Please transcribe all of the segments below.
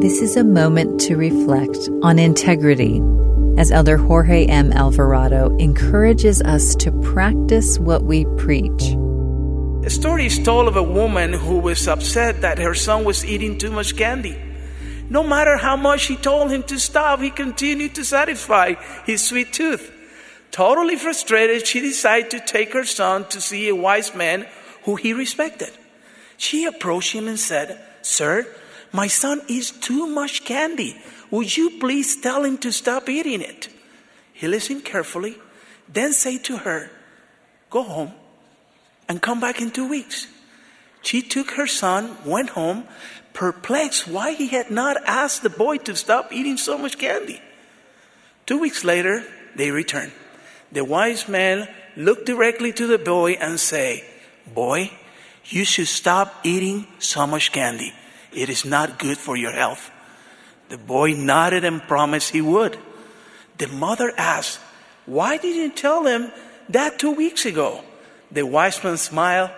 This is a moment to reflect on integrity as Elder Jorge M. Alvarado encourages us to practice what we preach. A story is told of a woman who was upset that her son was eating too much candy. No matter how much he told him to stop, he continued to satisfy his sweet tooth. Totally frustrated, she decided to take her son to see a wise man who he respected. She approached him and said, Sir, my son eats too much candy. Would you please tell him to stop eating it? He listened carefully, then said to her, Go home and come back in two weeks. She took her son, went home, perplexed why he had not asked the boy to stop eating so much candy. Two weeks later, they returned. The wise man looked directly to the boy and said, Boy, you should stop eating so much candy. It is not good for your health. The boy nodded and promised he would. The mother asked, Why didn't you tell him that two weeks ago? The wise man smiled.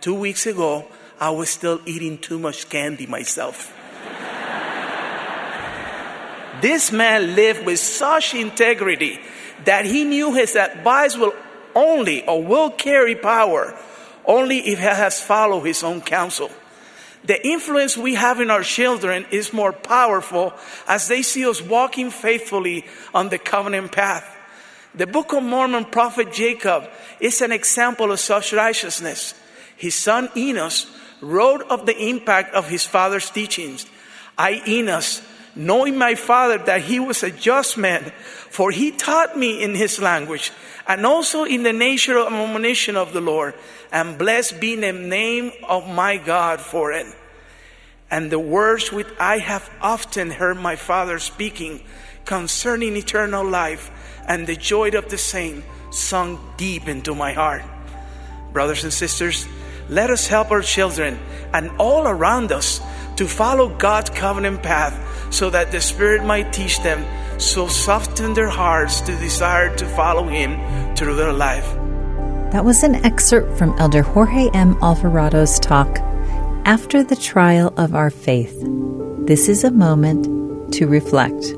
Two weeks ago, I was still eating too much candy myself. this man lived with such integrity that he knew his advice will only or will carry power only if he has followed his own counsel. The influence we have in our children is more powerful as they see us walking faithfully on the covenant path. The Book of Mormon prophet Jacob is an example of such righteousness. His son Enos wrote of the impact of his father's teachings. I, Enos, knowing my father that he was a just man, for he taught me in his language and also in the nature of admonition of the Lord, and blessed be the name of my God for it. And the words which I have often heard my father speaking concerning eternal life and the joy of the saint sunk deep into my heart. Brothers and sisters, let us help our children and all around us to follow God's covenant path so that the Spirit might teach them so soften their hearts to desire to follow Him through their life. That was an excerpt from Elder Jorge M. Alvarado's talk, After the Trial of Our Faith. This is a moment to reflect.